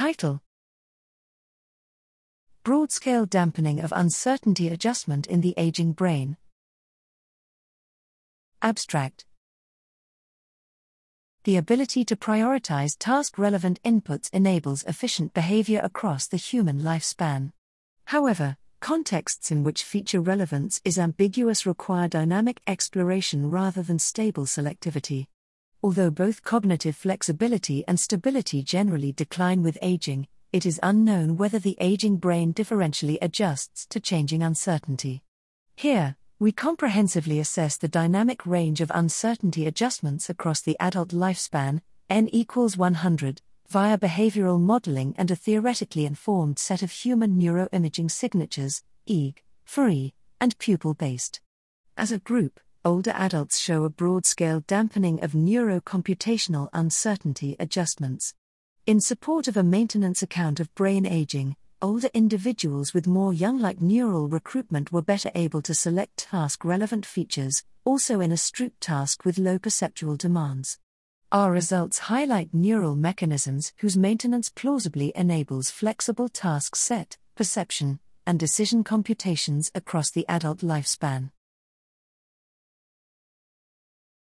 Title Broad scale dampening of uncertainty adjustment in the aging brain. Abstract The ability to prioritize task relevant inputs enables efficient behavior across the human lifespan. However, contexts in which feature relevance is ambiguous require dynamic exploration rather than stable selectivity. Although both cognitive flexibility and stability generally decline with aging, it is unknown whether the aging brain differentially adjusts to changing uncertainty. Here, we comprehensively assess the dynamic range of uncertainty adjustments across the adult lifespan, n equals 100, via behavioral modeling and a theoretically informed set of human neuroimaging signatures, EEG, fMRI, and pupil based. As a group, older adults show a broad scale dampening of neurocomputational uncertainty adjustments. In support of a maintenance account of brain aging, older individuals with more young like neural recruitment were better able to select task relevant features, also in a Stroop task with low perceptual demands. Our results highlight neural mechanisms whose maintenance plausibly enables flexible task set, perception, and decision computations across the adult lifespan.